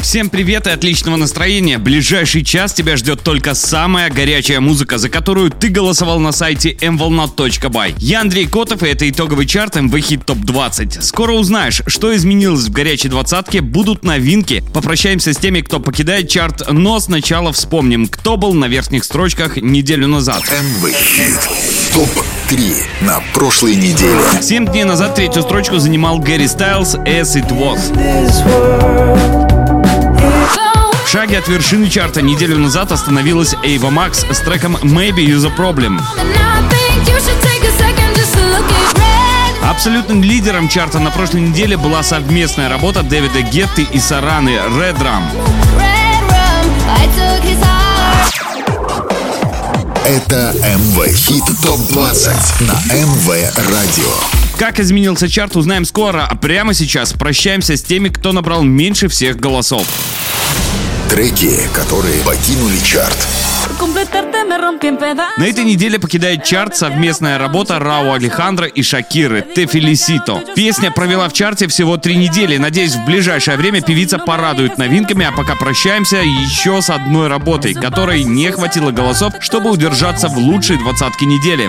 Всем привет и отличного настроения. Ближайший час тебя ждет только самая горячая музыка, за которую ты голосовал на сайте mvolnot.by. Я Андрей Котов, и это итоговый чарт MV Hit Top 20. Скоро узнаешь, что изменилось в горячей двадцатке, будут новинки. Попрощаемся с теми, кто покидает чарт, но сначала вспомним, кто был на верхних строчках неделю назад. МВ Хит ТОП-3 на прошлой неделе. Семь дней назад третью строчку занимал Гэри Стайлз «As It Was». В шаге от вершины чарта неделю назад остановилась Эйва Макс с треком Maybe You're the Problem. Абсолютным лидером чарта на прошлой неделе была совместная работа Дэвида Гетты и Сараны Red Rum. Это МВ Хит ТОП-20 на МВ Радио. Как изменился чарт, узнаем скоро, а прямо сейчас прощаемся с теми, кто набрал меньше всех голосов. Треки, которые покинули чарт. На этой неделе покидает чарт совместная работа Рау Алехандро и Шакиры «Те Фелисито». Песня провела в чарте всего три недели. Надеюсь, в ближайшее время певица порадует новинками, а пока прощаемся еще с одной работой, которой не хватило голосов, чтобы удержаться в лучшей двадцатке недели.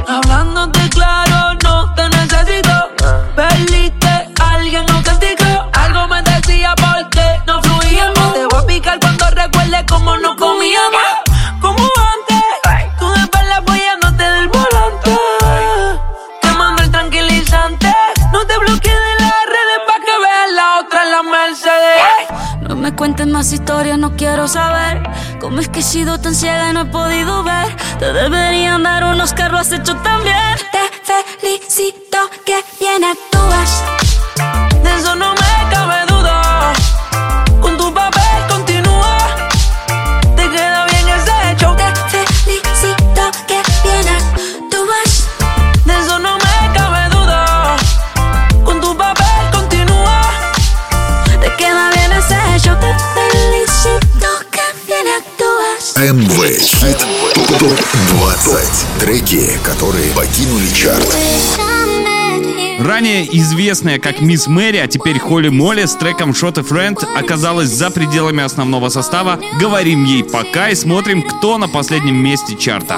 Cuentes más historias, no quiero saber Cómo es que he sido tan ciega y no he podido ver. Te deberían dar unos carros, has hecho tan bien Te felicito que bien actúas. De eso no me МВ Хит ТОП-20. Треки, которые покинули чарт. Ранее известная как Мисс Мэри, а теперь Холли Молли с треком Shot a Friend оказалась за пределами основного состава. Говорим ей пока и смотрим, кто на последнем месте чарта.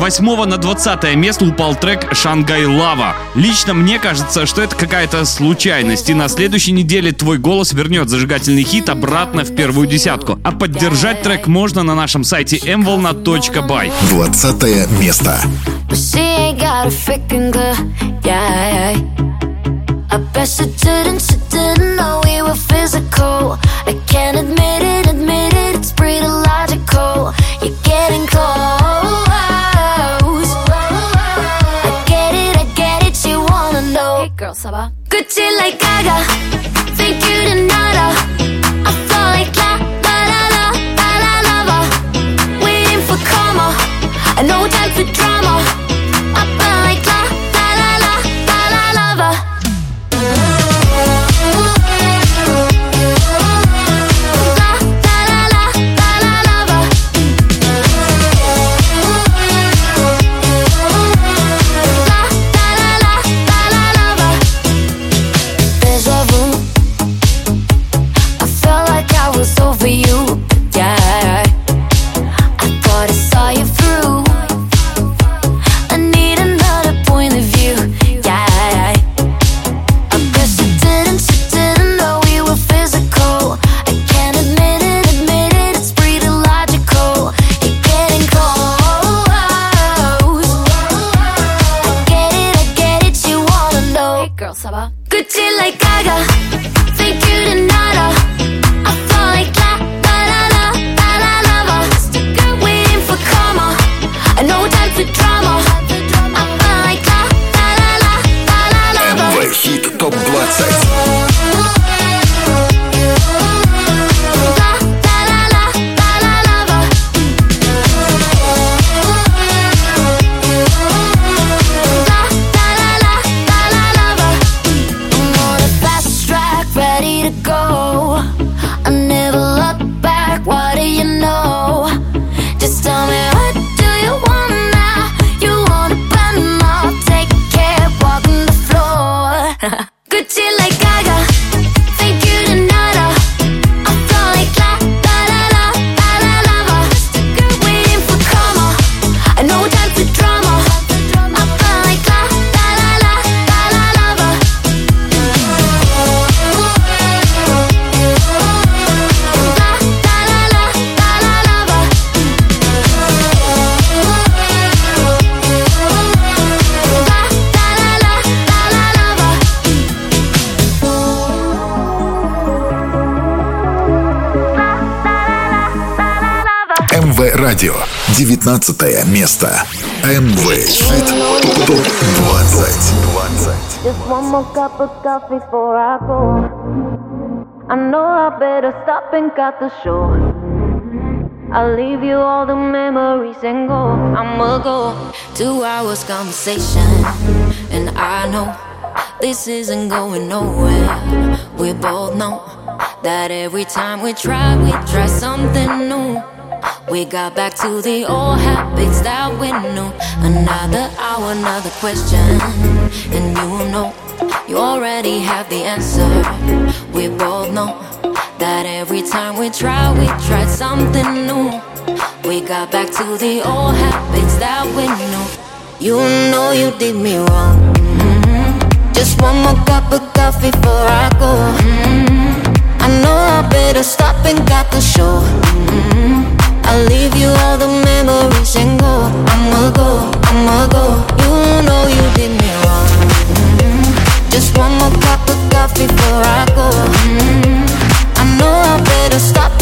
8 на 20 место упал трек «Шангай Лава». Лично мне кажется, что это какая-то случайность, и на следующей неделе твой голос вернет зажигательный хит обратно в первую десятку. А поддержать трек можно на нашем сайте mvolna.by. 20 место. I bet didn't, know we were physical. I can't admit it, admit it, it's pretty logical. Ça va? Gucci like Gaga, 15 место. МВ. Топ 20. I'll leave you all the memories and go. I'ma go. Two hours conversation, and I know this isn't going nowhere. We both know that every time we try, we try something new. We got back to the old habits that we knew. Another hour, another question. And you know, you already have the answer. We both know that every time we try, we try something new. We got back to the old habits that we knew. You know you did me wrong. Mhm. Just one more cup of coffee before I go. Mhm. I know I better stop and got the show. Mhm. I'll leave you all the memories and go. I'ma go, I'ma go. You know you did me wrong. Mhm. Just one more cup of coffee before I go. Mhm. I know I better stop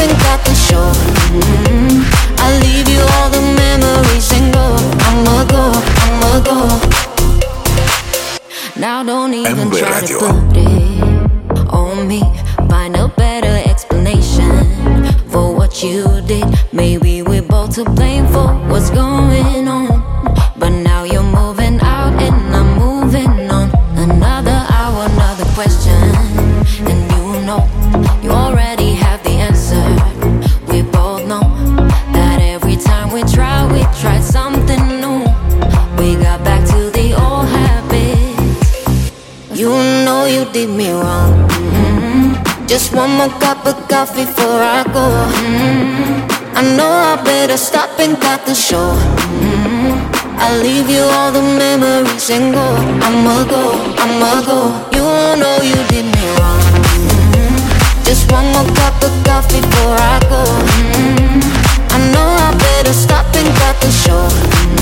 I'll leave you all the memories and go. I'ma go, I'ma go. You know you did me wrong. Mm-hmm. Just one more cup of coffee before I go. Mm-hmm. I know I better stop and cut the show.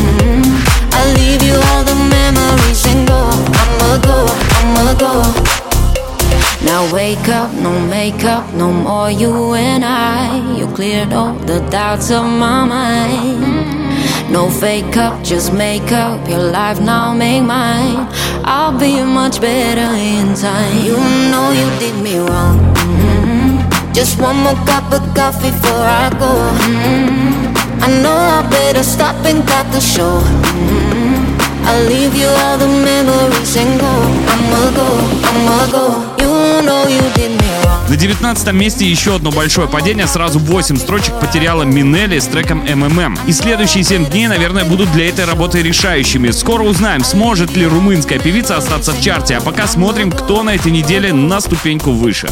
Mm-hmm. I'll leave you all the memories and go. I'ma go, I'ma go. Now wake up, no makeup, no more you and I. You cleared all the doubts of my mind. No fake up, just make up your life now, make mine. I'll be much better in time. You know you did me wrong. Mm-hmm. Just one more cup of coffee before I go. Mm-hmm. I know I better stop and cut the show. Mm-hmm. I'll leave you all the memories and go. I'ma go, I'ma go. You know you did me wrong. На 19 месте еще одно большое падение. Сразу 8 строчек потеряла Минелли с треком MMM. И следующие 7 дней, наверное, будут для этой работы решающими. Скоро узнаем, сможет ли румынская певица остаться в чарте. А пока смотрим, кто на этой неделе на ступеньку выше.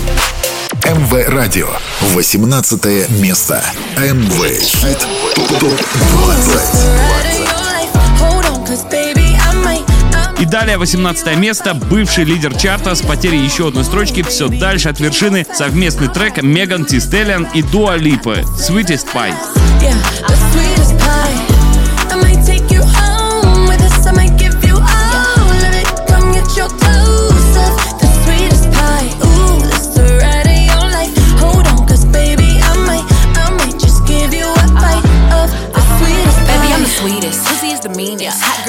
МВ Радио. 18 место. МВ Хит ТОП 20. И далее 18 место, бывший лидер чарта с потерей еще одной строчки, все дальше от вершины. Совместный трек Меган Тистеллиан и Дуа Липы. «Sweetest Pie».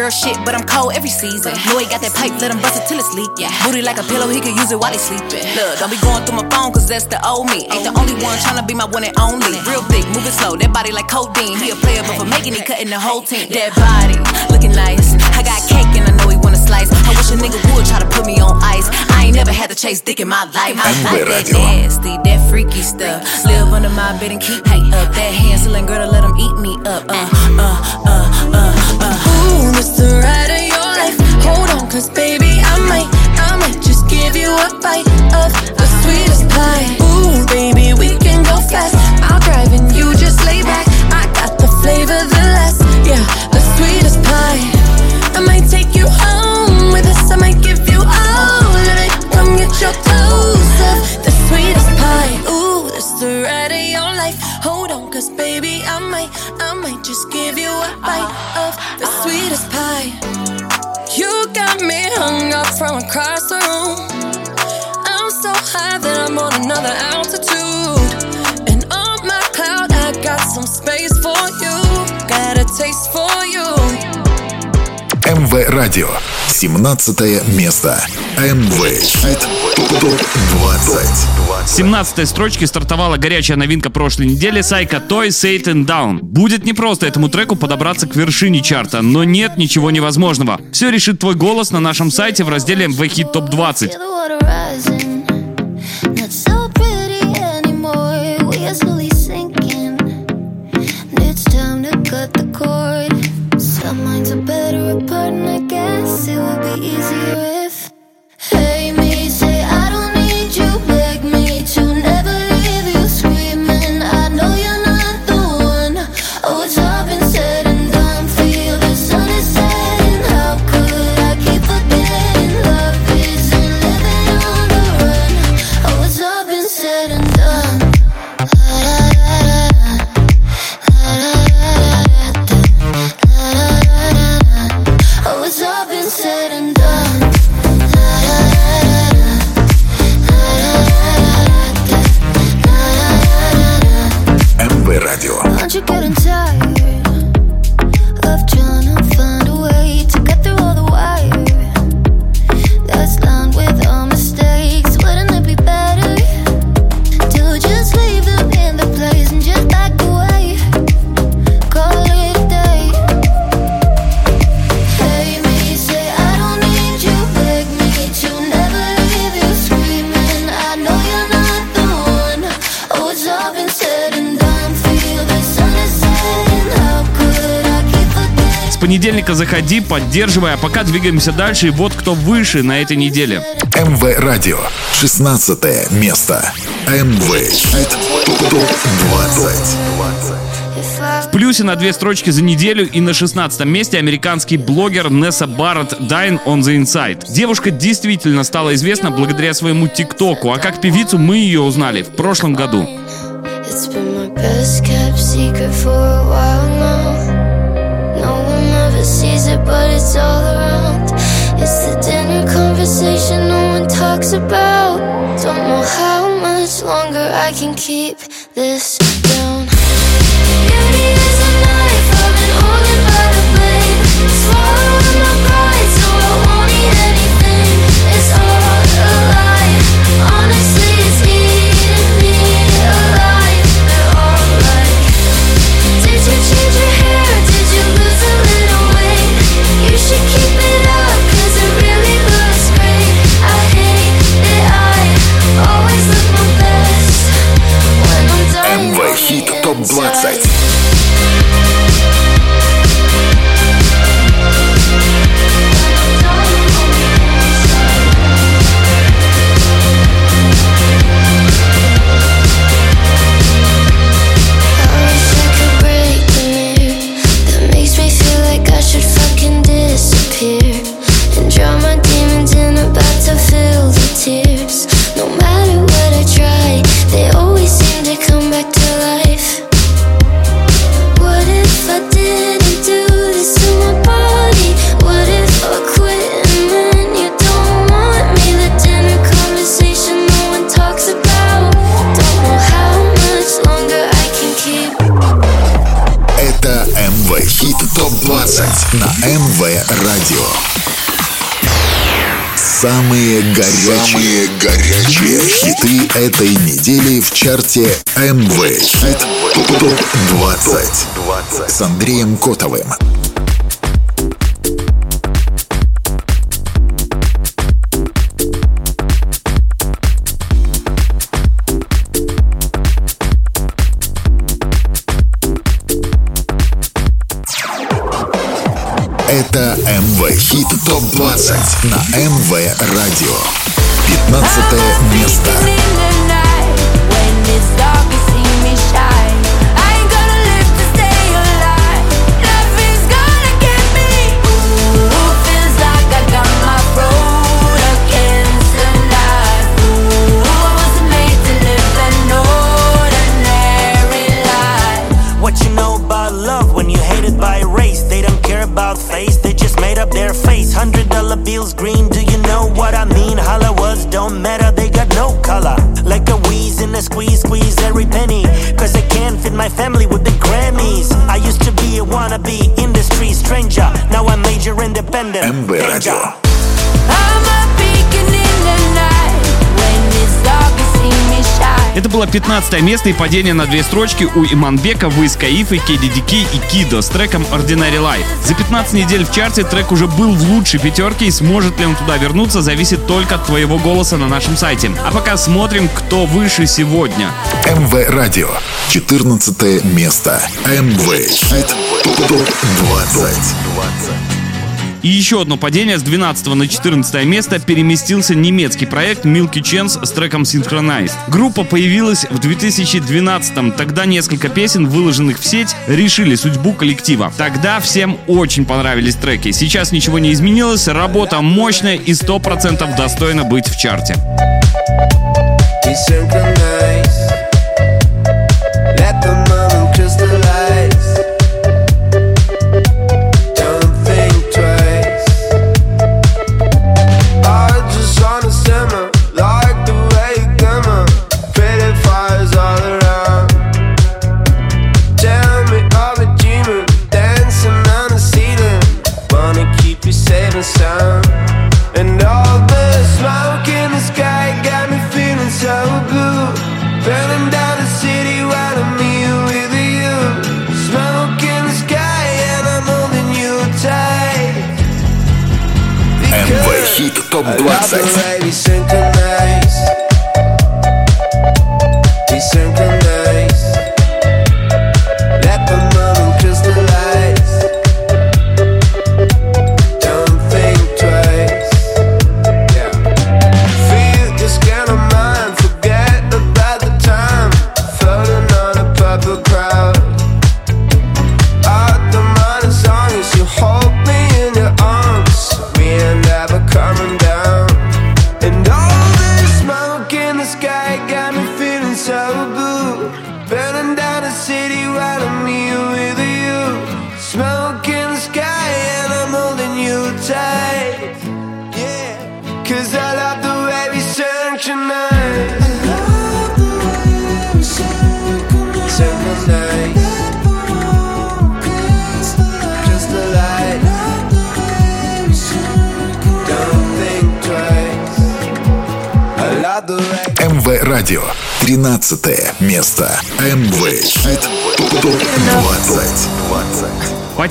Girl shit, but I'm cold every season. Know he got that pipe, let him bust it till it's leak. Yeah. Booty like a pillow, he could use it while he sleeping. Look, don't be going through my phone, cause that's the old me. Ain't the only one tryna be my one and only. Real thick, moving slow, that body like codeine. He a player, but for making it, cutting the whole team. That body, looking nice. I got cake and I know he wanna slice. I wish a nigga would try to put me on ice. I ain't never had to chase dick in my life. I like that nasty, that freaky stuff. Live under my bed and keep me up. That hand girl to let him eat me up. Uh, uh, uh, uh. Ooh, the ride of your life. Hold baby, I might, I might just give you a bite of the sweetest pie. Ooh, baby, we can go fast. I'll drive and you just lay back. I got the flavor, the last, yeah, the sweetest pie. I might take you home with us. I might give you all of it. Come get your toes up, the sweetest pie. Ooh, life. Hold on, cause baby, I might, I might just give you a bite uh-huh. of the uh-huh. sweetest pie. You got me hung up from across the room. I'm so high that I'm on another altitude. And on my cloud, I got some space for you. Got a taste for you. МВ Радио. 17 место. МВ Хит ТОП 20. 17 строчке стартовала горячая новинка прошлой недели Сайка Той Satan Down. Будет непросто этому треку подобраться к вершине чарта, но нет ничего невозможного. Все решит твой голос на нашем сайте в разделе MV Hit Top 20. Some guess it would be easier if all понедельника заходи, поддерживай, а пока двигаемся дальше. И вот кто выше на этой неделе. МВ Радио. 16 место. МВ Хит ТОП 20. If I В плюсе на две строчки за неделю и на 16 месте американский блогер Несса Барретт Dine on the Inside. Девушка действительно стала известна благодаря своему ТикТоку, а как певицу мы ее узнали в прошлом году. It's been my best kept secret for a while now. Sees it, but it's all around. It's the dinner conversation no one talks about. Don't know how much longer I can keep this down. Beauty is a knife, I've been holding горячие, Самые горячие хиты этой недели в чарте МВ Хит ТОП 20 с Андреем Котовым. Это МВ Хит ТОП 20 на МВ Радио. 15 место. Be a wannabe industry stranger. Now I'm major independent. МВ Это было 15 место и падение на две строчки у Иманбека, Виз Каифы, Кеди Дики и Кидо с треком Ordinary Life. За 15 недель в чарте трек уже был в лучшей пятерке и сможет ли он туда вернуться, зависит только от твоего голоса на нашем сайте. А пока смотрим, кто выше сегодня. МВ Радио. 14 место. МВ Хит ТОП 20. И еще одно падение с 12 на 14 место переместился немецкий проект Milky Chance с треком Synchronized. Группа появилась в 2012-м. Тогда несколько песен, выложенных в сеть, решили судьбу коллектива. Тогда всем очень понравились треки. Сейчас ничего не изменилось, работа мощная и 100% достойна быть в чарте. Desynchronize.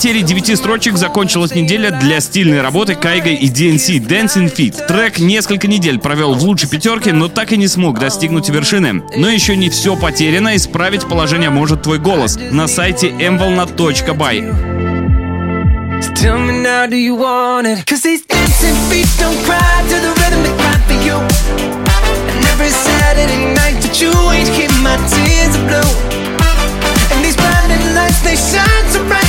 Потери девяти строчек закончилась неделя для стильной работы Кайга и DNC Dancing Feet. Трек несколько недель провел в лучшей пятерке, но так и не смог достигнуть вершины. Но еще не все потеряно, исправить положение может твой голос на сайте mvolna.by. Saturday night that you ain't keep my tears blue. And these blinding lights, they shine so bright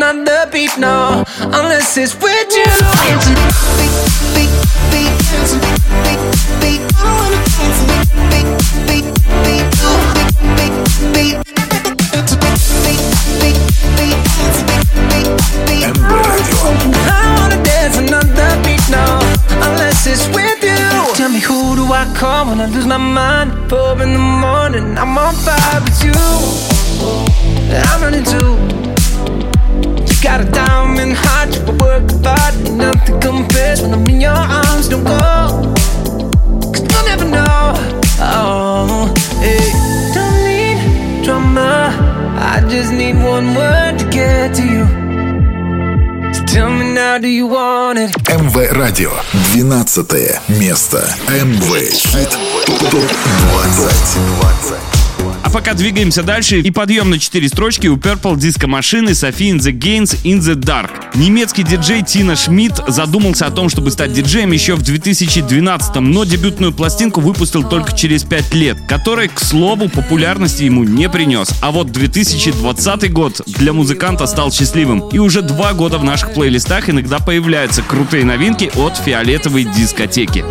wanna dance another beat, no, unless it's with you. Beat, beat, beat, dancing, beat, beat. I don't wanna dance beat, beat, beat, beat, beat, beat. МВ Радио. I wanna dance another beat now, unless it's with you. Tell me who do I call when I lose my mind? Four in the morning, I'm on fire with you. I'm running too. Got a diamond heart, you work hard, nothing compares when I'm in your arms. Don't go, cause you'll never know. Oh, hey. Don't need drama, I just need one word to get to you. МВ Радио. 12 место. МВ Хит ТОП-20. А пока двигаемся дальше, и подъем на 4 строчки у Purple Disco машины Sophie in the Gains in the Dark. Немецкий диджей Тина Шмидт задумался о том, чтобы стать диджеем еще в 2012 но дебютную пластинку выпустил только через 5 лет, который, к слову, популярности ему не принес. А вот 2020 год для музыканта стал счастливым. И уже два года в наших плейлистах иногда появляются крутые новинки от фиолетовой дискотеки.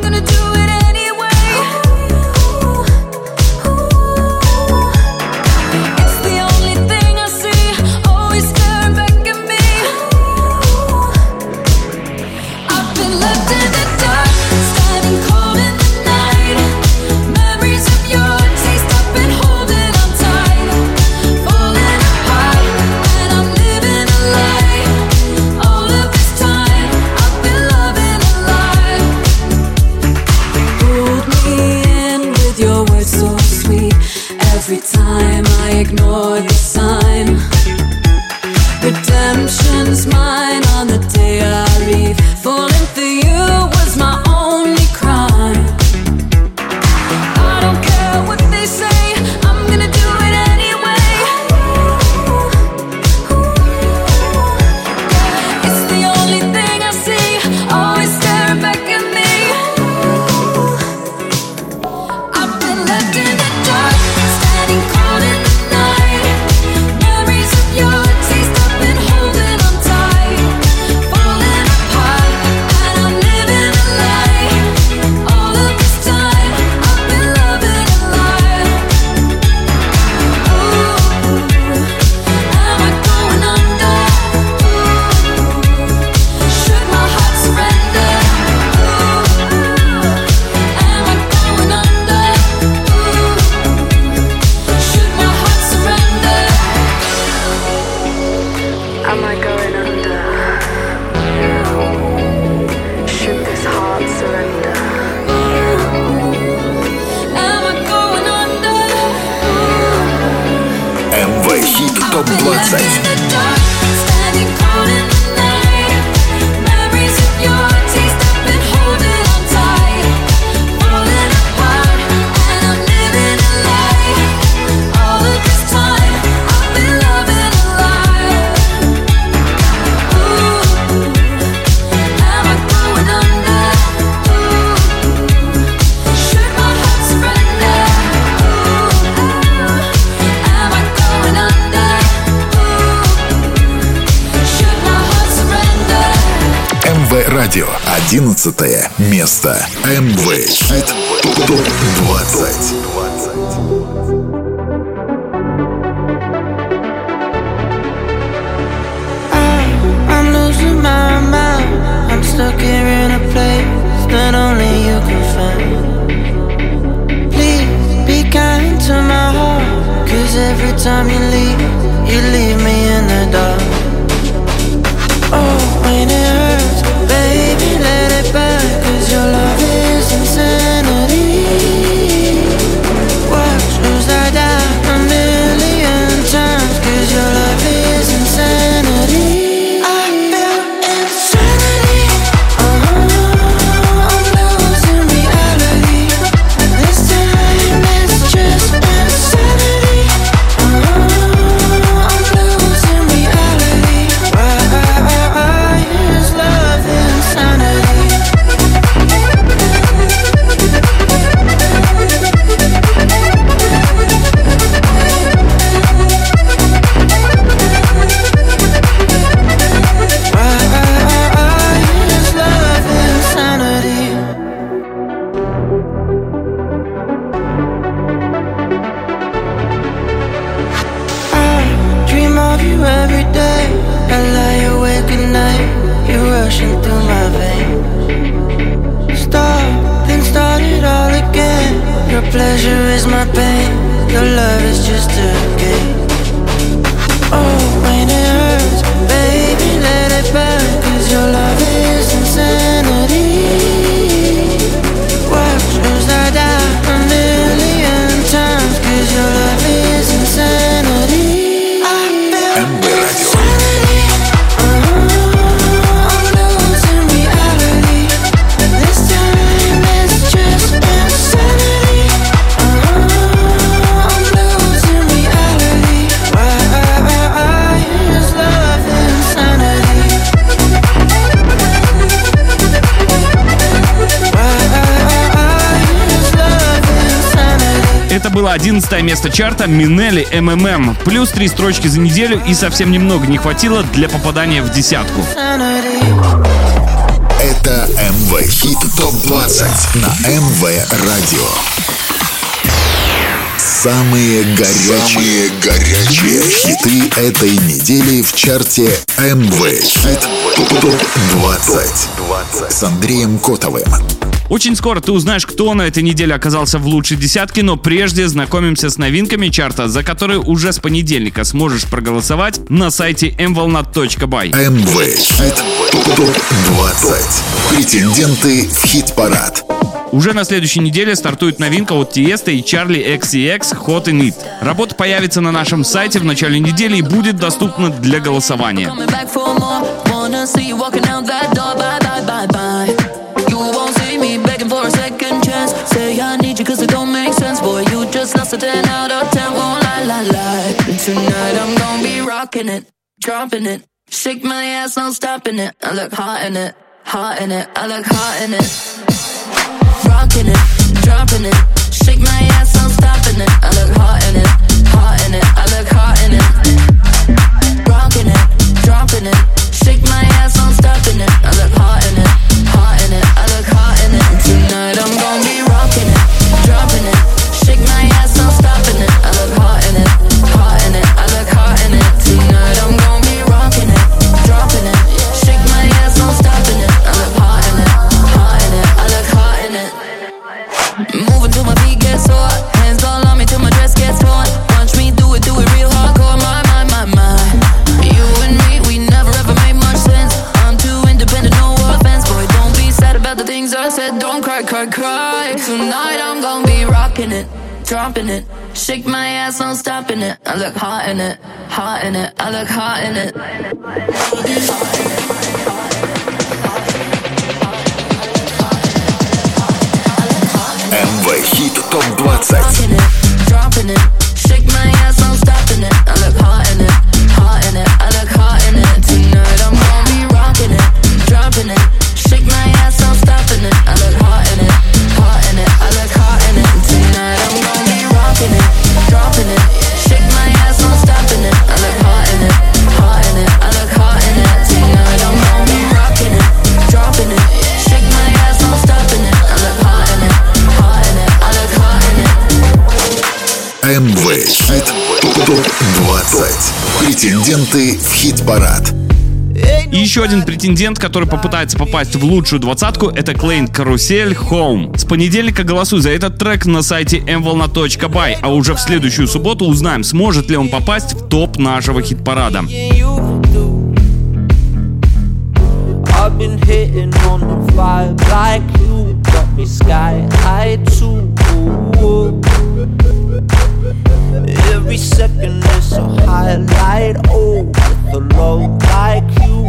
Радио. 11 место. МВ Хит ТОП-20. I'm losing my mind. I'm stuck here in a place that only you can find. Please be kind to my heart. Cause every time you leave, you leave me in the dark. Oh, when it hurts, baby, let it back. Your love is just a game. Было 11 место чарта Минели МММ. Плюс три строчки за неделю и совсем немного не хватило для попадания в десятку. Это МВ Хит ТОП-20 на МВ Радио. Самые горячие, Самые горячие хиты этой недели в чарте МВ Хит ТОП-20 с Андреем Котовым. Очень скоро ты узнаешь, кто на этой неделе оказался в лучшей десятке, но прежде знакомимся с новинками чарта, за которые уже с понедельника сможешь проголосовать на сайте mvolnat.by. МВ Хит ТОП-20. Претенденты в хит-парад. Уже на следующей неделе стартует новинка от Тиеста и Charlie XCX Hot in It. Работа появится на нашем сайте в начале недели и будет доступна для голосования. Coming back for cause it don't make sense. Boy, you just lost a 10 out of 10. Won't lie, lie, lie. Tonight I'm gonna be rocking it, dropping it. Shake my ass, no stopping it. I look hot in it, hot in it. I look hot in it. Rocking it, dropping it. Shake my ass, no stopping it. I look hot in it, hot in it. I look hot in it. Rocking it, dropping it. Shake my ass, I'm stopping it. I look hot in it, hot in it. I look hot in it. Tonight I'm gonna be rocking it, dropping it. Shake my ass, I'm stopping it. I look hot in it, hot in it. I look hot in it. dropping it. Shake my ass, no stopping it. I look hot in it, hot in it. I look hot in it. МВ Хит ТОП-20. Rocking it, dropping it. Shake my ass, I'm stopping it. I look hot in it, hot in it. I look hot in it. Tonight I'm gonna be rocking it, dropping it. Shake my ass, I'm stopping it. I look hot in it, hot in it. МВ Хит ТОП-20. Претенденты в хит-парад. И еще один претендент, который попытается попасть в лучшую двадцатку, это Клейн Карусель Home. С понедельника голосуй за этот трек на сайте mvolna.by, а уже в следующую субботу узнаем, сможет ли он попасть в топ нашего хит-парада. I've been hitting on the vibe like you got me sky high too. Every second is a highlight. Oh, with a love like you.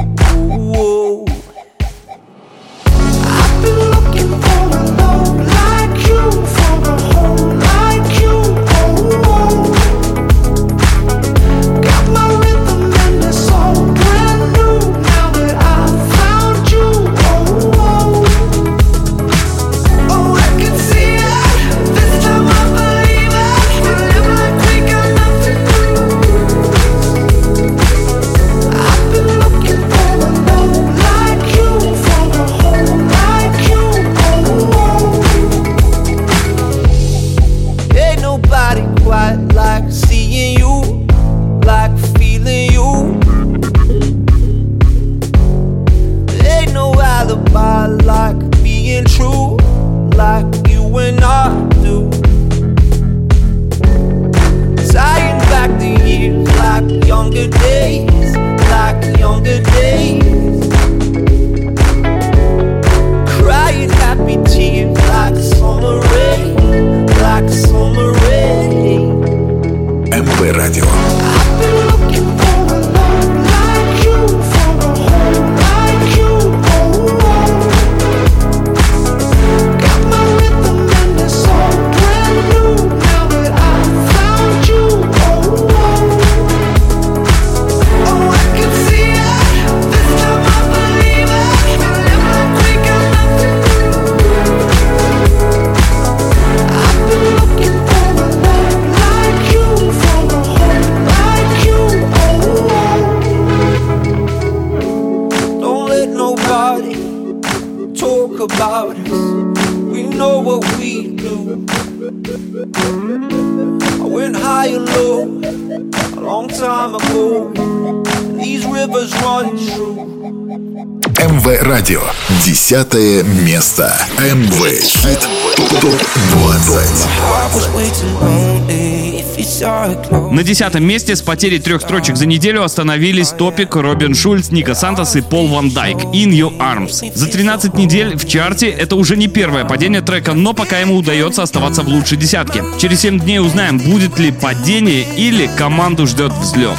ВТБ радио. десятое место. МВ На десятом месте с потерей трех строчек за неделю остановились Топик, Робин Шульц, Ника Сантос и Пол Ван Дайк «In Your Arms». За 13 недель в чарте это уже не первое падение трека, но пока ему удается оставаться в лучшей десятке. Через 7 дней узнаем, будет ли падение или команду ждет взлет.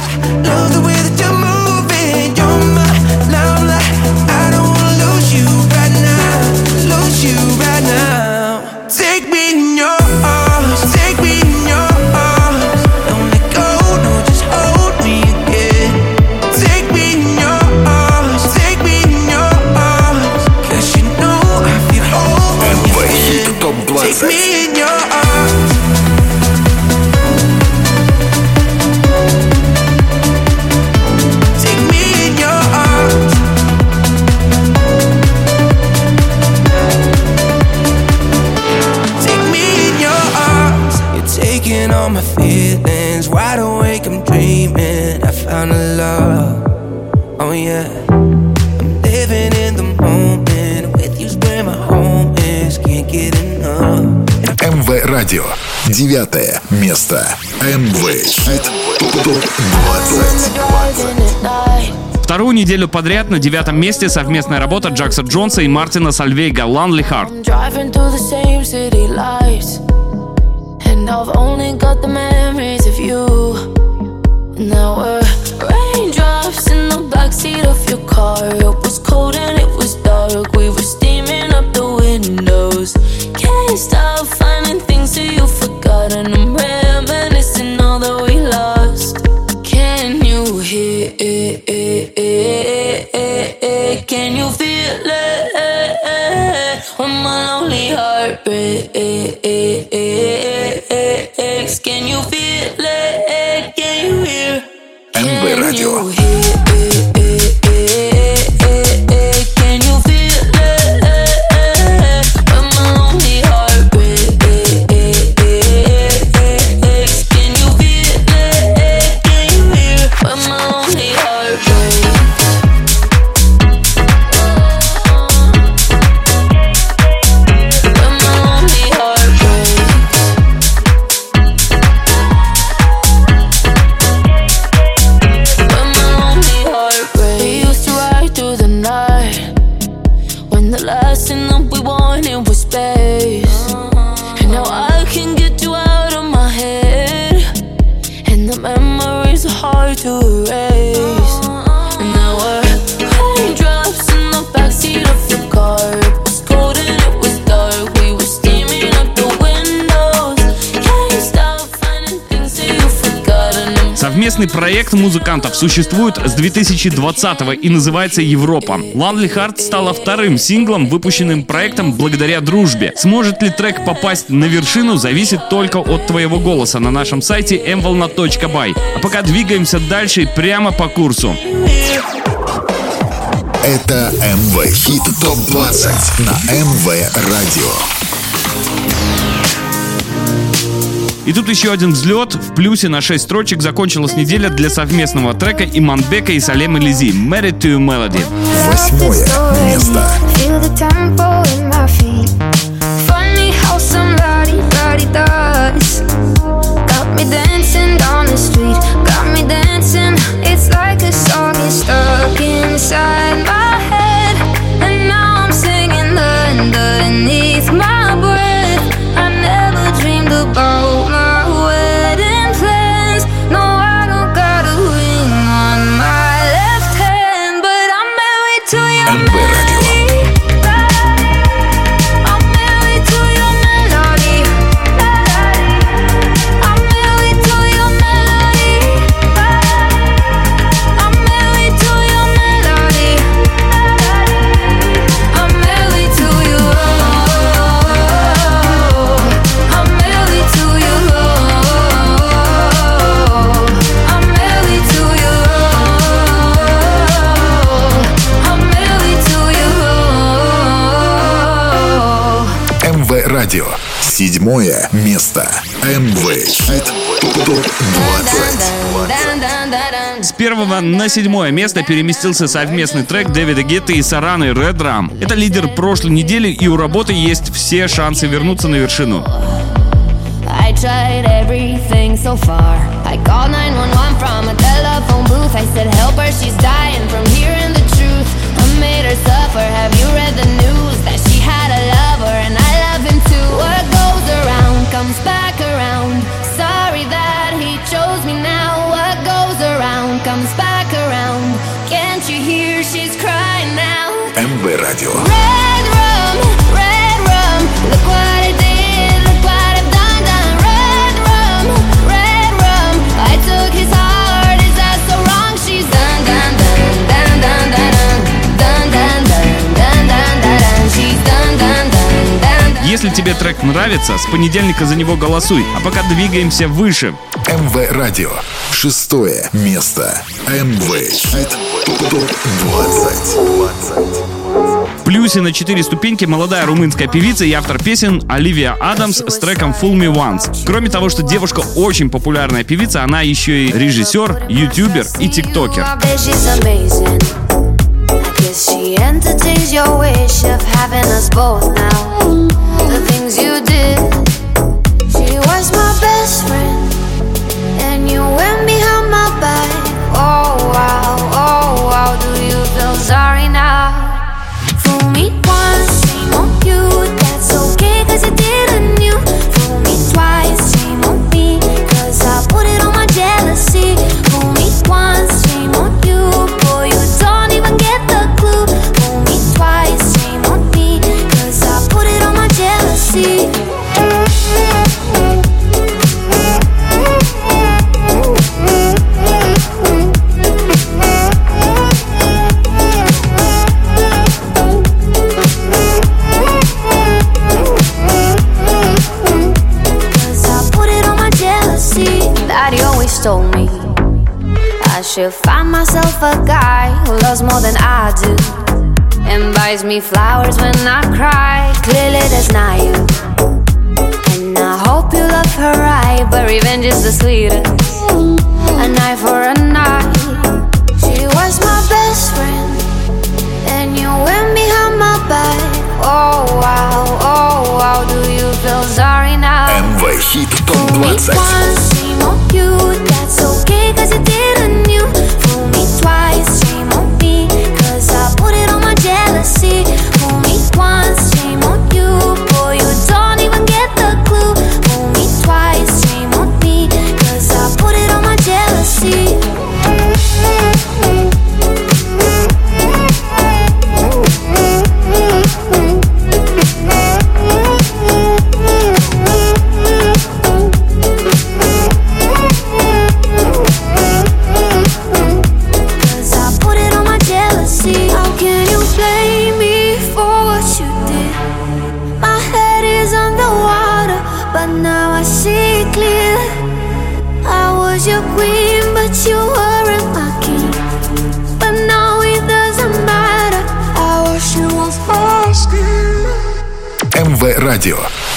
девятое место. МВ ТОП-20. Вторую неделю подряд на девятом месте совместная работа Джакса Джонса и Мартина Сальвейга «Lonely Heart». Проект музыкантов существует с 2020 и называется «Европа». «Lonely Heart» стала вторым синглом, выпущенным проектом благодаря дружбе. Сможет ли трек попасть на вершину, зависит только от твоего голоса на нашем сайте mvolna.by. А пока двигаемся дальше прямо по курсу. Это МВ Хит ТОП-20 на МВ Радио. И тут еще один взлет. В плюсе на 6 строчек закончилась неделя для совместного трека и Иманбека и Салема Лизи. «Married to Melody». Восьмое место. inside my head. And now I'm singing underneath my Седьмое место. МВ Хит ТОП 20. С первого на седьмое место переместился совместный трек Дэвида Гетты и Сараны Red Drum. Это лидер прошлой недели, и у работы есть все шансы вернуться на вершину. I tried everything so far. I called 911 from a telephone booth. I said, Help her, she's dying from hearing the truth. I made her suffer. Have you read the done. Если тебе трек нравится, с понедельника за него голосуй. А пока двигаемся выше. МВ Радио. Шестое место. МВ Хит ТОП 20. В плюсе на 4 ступеньки молодая румынская певица и автор песен Оливия Адамс с треком Fool Me Once. Кроме того, что девушка очень популярная певица, она еще и режиссер, ютубер и тиктокер. Your wish of having us both now. The things you did. She was my best friend, should find myself a guy who loves more than I do and buys me flowers when I cry. Clearly, that's not you. And I hope you love her right, but revenge is the sweetest. A night for a night. She was my best friend, and you went behind my back. Oh wow, oh wow, do you feel sorry now? MV Hit Top 20 cause you didn't you.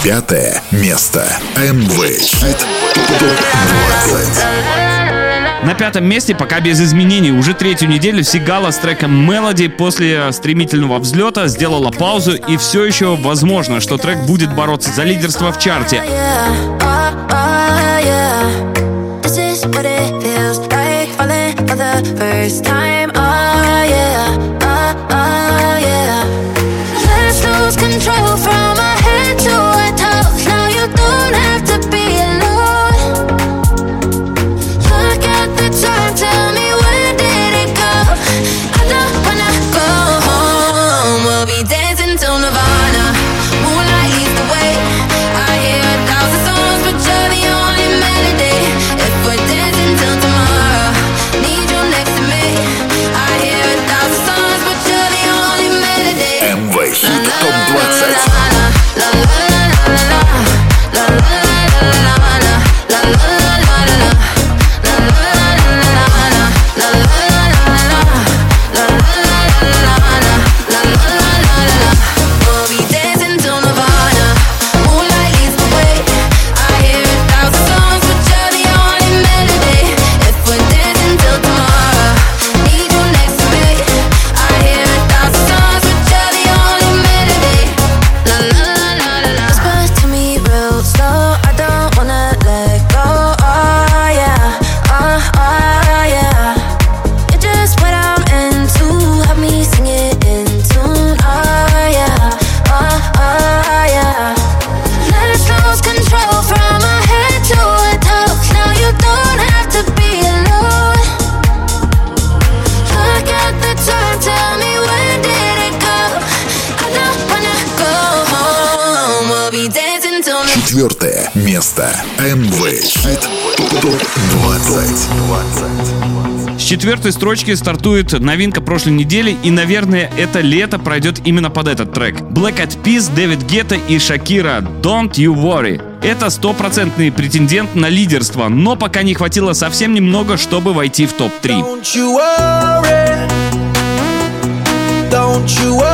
Пятое место. МВ Хит ТОП 20. На пятом месте пока без изменений. Уже третью неделю Сигала с треком Melody после стремительного взлета сделала паузу и все еще возможно, что трек будет бороться за лидерство в чарте. Yeah, oh, четвертой строчки стартует новинка прошлой недели, и, наверное, это лето пройдет именно под этот трек. Black Eyed Peas, Дэвид Гетта и Шакира «Don't You Worry». Это стопроцентный претендент на лидерство, но пока не хватило совсем немного, чтобы войти в топ-3. Don't you worry. Don't you worry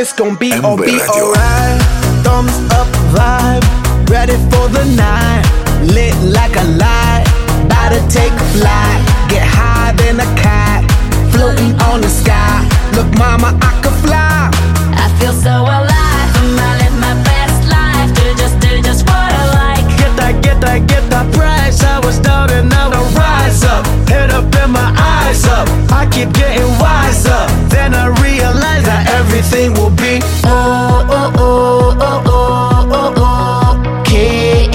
It's gonna be all be alright. Thumbs up vibe, ready for the night. Lit like a light, about to take a flight. Get higher than a cat, floating on the sky. Look, mama, I could fly. I feel so alive. I'm I live my best life. Do just, do just what I like. Get that, get that, get that price. I was down and now I rise up. Head up and my eyes up. I keep getting wiser. Then I realize that everything will be oh oh oh oh oh oh oh. Okay,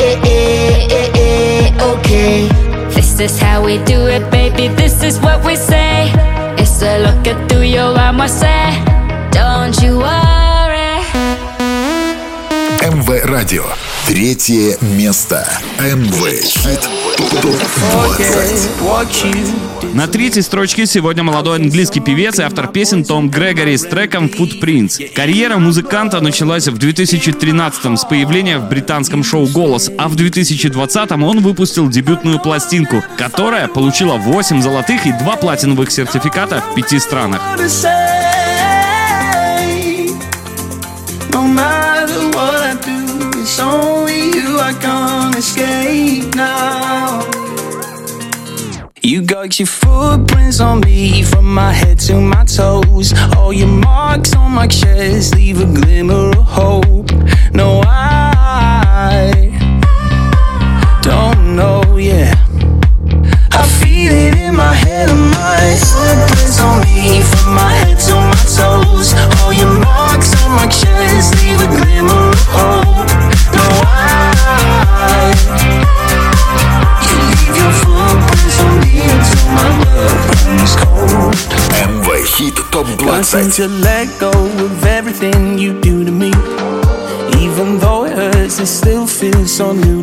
okay. This is how we do it, baby. This is what we say. It's a look at through your armor, say. Don't you worry. МВ Радио. Третье место. МВ Хит ТОП-20. What you did. На третьей строчке сегодня молодой английский певец и автор песен Том Грегори с треком Footprints. Карьера музыканта началась в 2013 с появления в британском шоу «Голос», а в 2020 он выпустил дебютную пластинку, которая получила 8 золотых и 2 платиновых сертификата в пяти странах. No matter what I do, it's only you I can't escape now. You got your footprints on me from my head to my toes. All your marks on my chest leave a glimmer of hope. No, I To let go of everything you do to me, even though it hurts, it still feels so new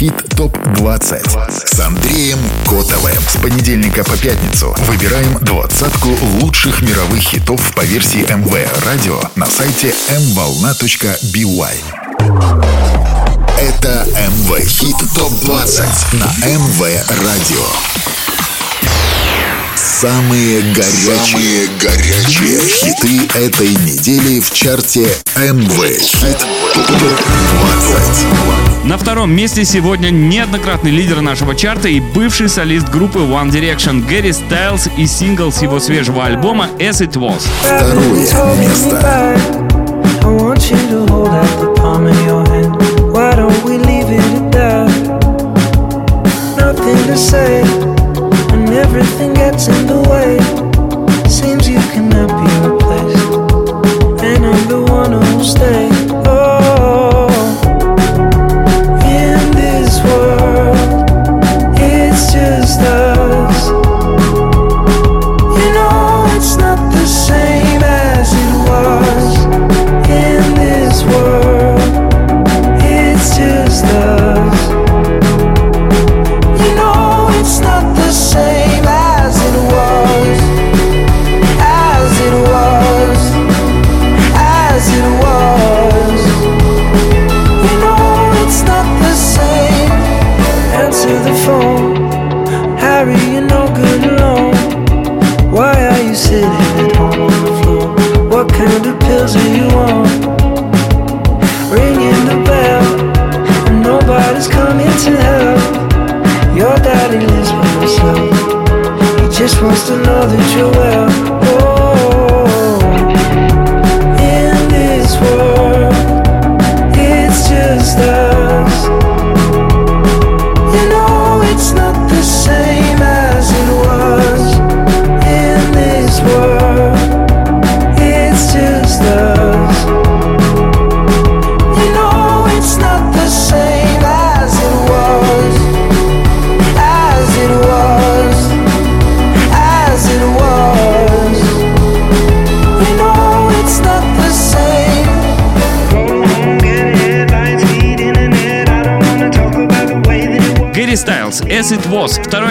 Хит ТОП-20 с Андреем Котовым. С понедельника по пятницу выбираем двадцатку лучших мировых хитов по версии МВ Радио на сайте mvolna.by. Это МВ Хит ТОП-20 на МВ Радио. Самые горячие, Самые горячие хиты этой недели в чарте МВ Хит ТОП-20. На втором месте сегодня неоднократный лидер нашего чарта и бывший солист группы One Direction Гэри Стайлз и сингл с его свежего альбома As It Was. Второе место. Nothing to say everything gets in the way.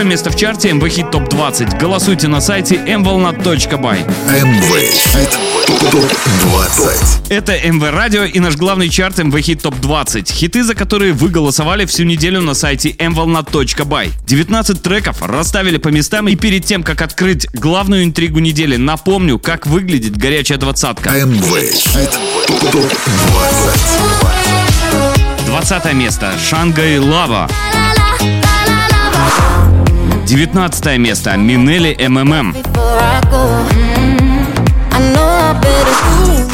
Место в чарте MV Hit Top 20. Голосуйте на сайте mvolna.by. МВ Хит ТОП 20. Это МВ Радио и наш главный чарт МВ Хит Топ 20. Хиты, за которые вы голосовали всю неделю на сайте mvolna.by. 19 треков расставили по местам и перед тем, как открыть главную интригу недели, напомню, как выглядит горячая двадцатка. МВ Хит ТОП 20. 20 место Шангай Лава. 19 место Минели МММ.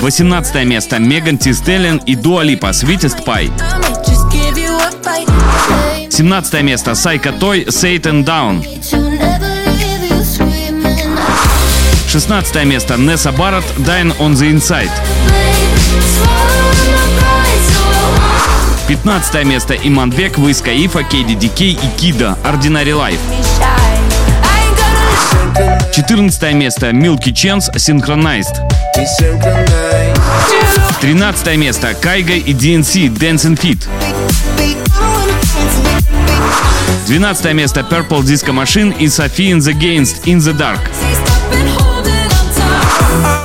18 место Меган Ти и Дуа Липа Sweetest Pie. 17 место Сайка Той Satan Down. 16 место Несса Барретт Dine on the Inside. 15 место Иман Бек, Виз Каифа, Кейди Дикей и Кида Ordinary Life. 14 место Milky Chance Synchronized. 13 место Кайга и DNC Dancing Feet. 12 место Purple Disco Machine и Sophie in the Against In the Dark.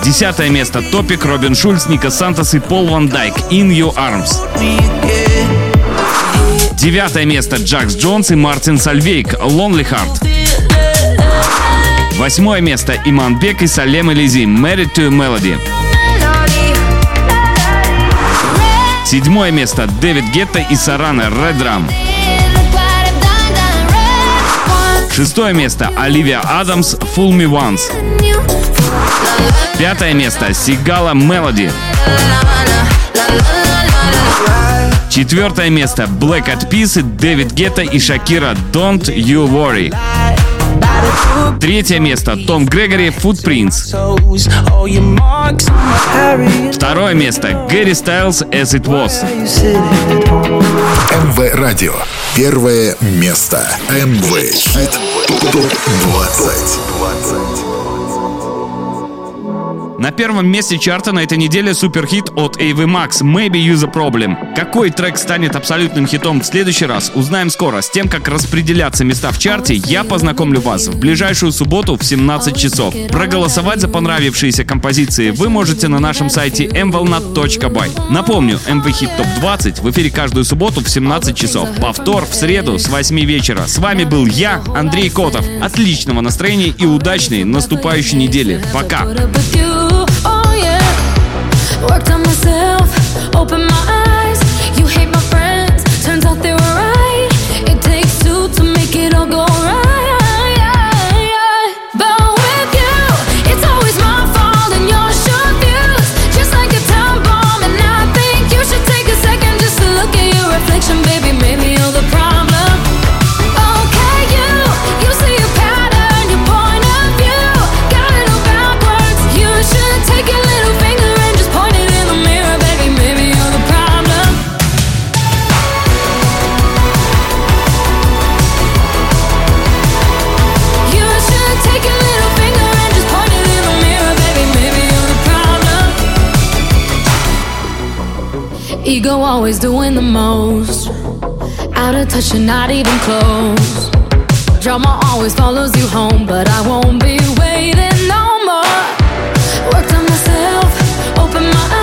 10 место Топик, Робин Шульц, Ника Сантос и Пол Ван Дайк In Your Arms. 9 место Джакс Джонс и Мартин Сальвейк Lonely Heart. Восьмое место Иман Бек и Салем Элизи Married to Melody. Седьмое место Дэвид Гетта и Сарана Red Drum. Шестое место Оливия Адамс Fool Me Once. Пятое место Сигала Мелоди. Четвертое место Black Eyed Peas, Дэвид Гетта и Шакира Don't You Worry. Третье место Том Грегори Footprints. Второе место Гэри Стайлз As It Was. МВ Радио. Первое место. МВ Хит ТОП 20. На первом месте чарта на этой неделе суперхит от AV Max Maybe You The Problem. Какой трек станет абсолютным хитом в следующий раз, узнаем скоро. С тем, как распределяться места в чарте, я познакомлю вас в ближайшую субботу в 17 часов. Проголосовать за понравившиеся композиции вы можете на нашем сайте mvolnat.by. Напомню, MV Hit Top 20 в эфире каждую субботу в 17 часов. Повтор в среду с 8 вечера. С вами был я, Андрей Котов. Отличного настроения и удачной наступающей недели. Пока! Oh yeah. Worked on myself, opened my eyes. You hate my friends, turns out they were right. It takes two to make it all go right. Ego always doing the most. Out of touch and not even close. Drama always follows you home, but I won't be waiting no more. Worked on myself, opened my eyes.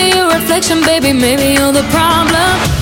At your reflection, baby. Maybe you're the problem.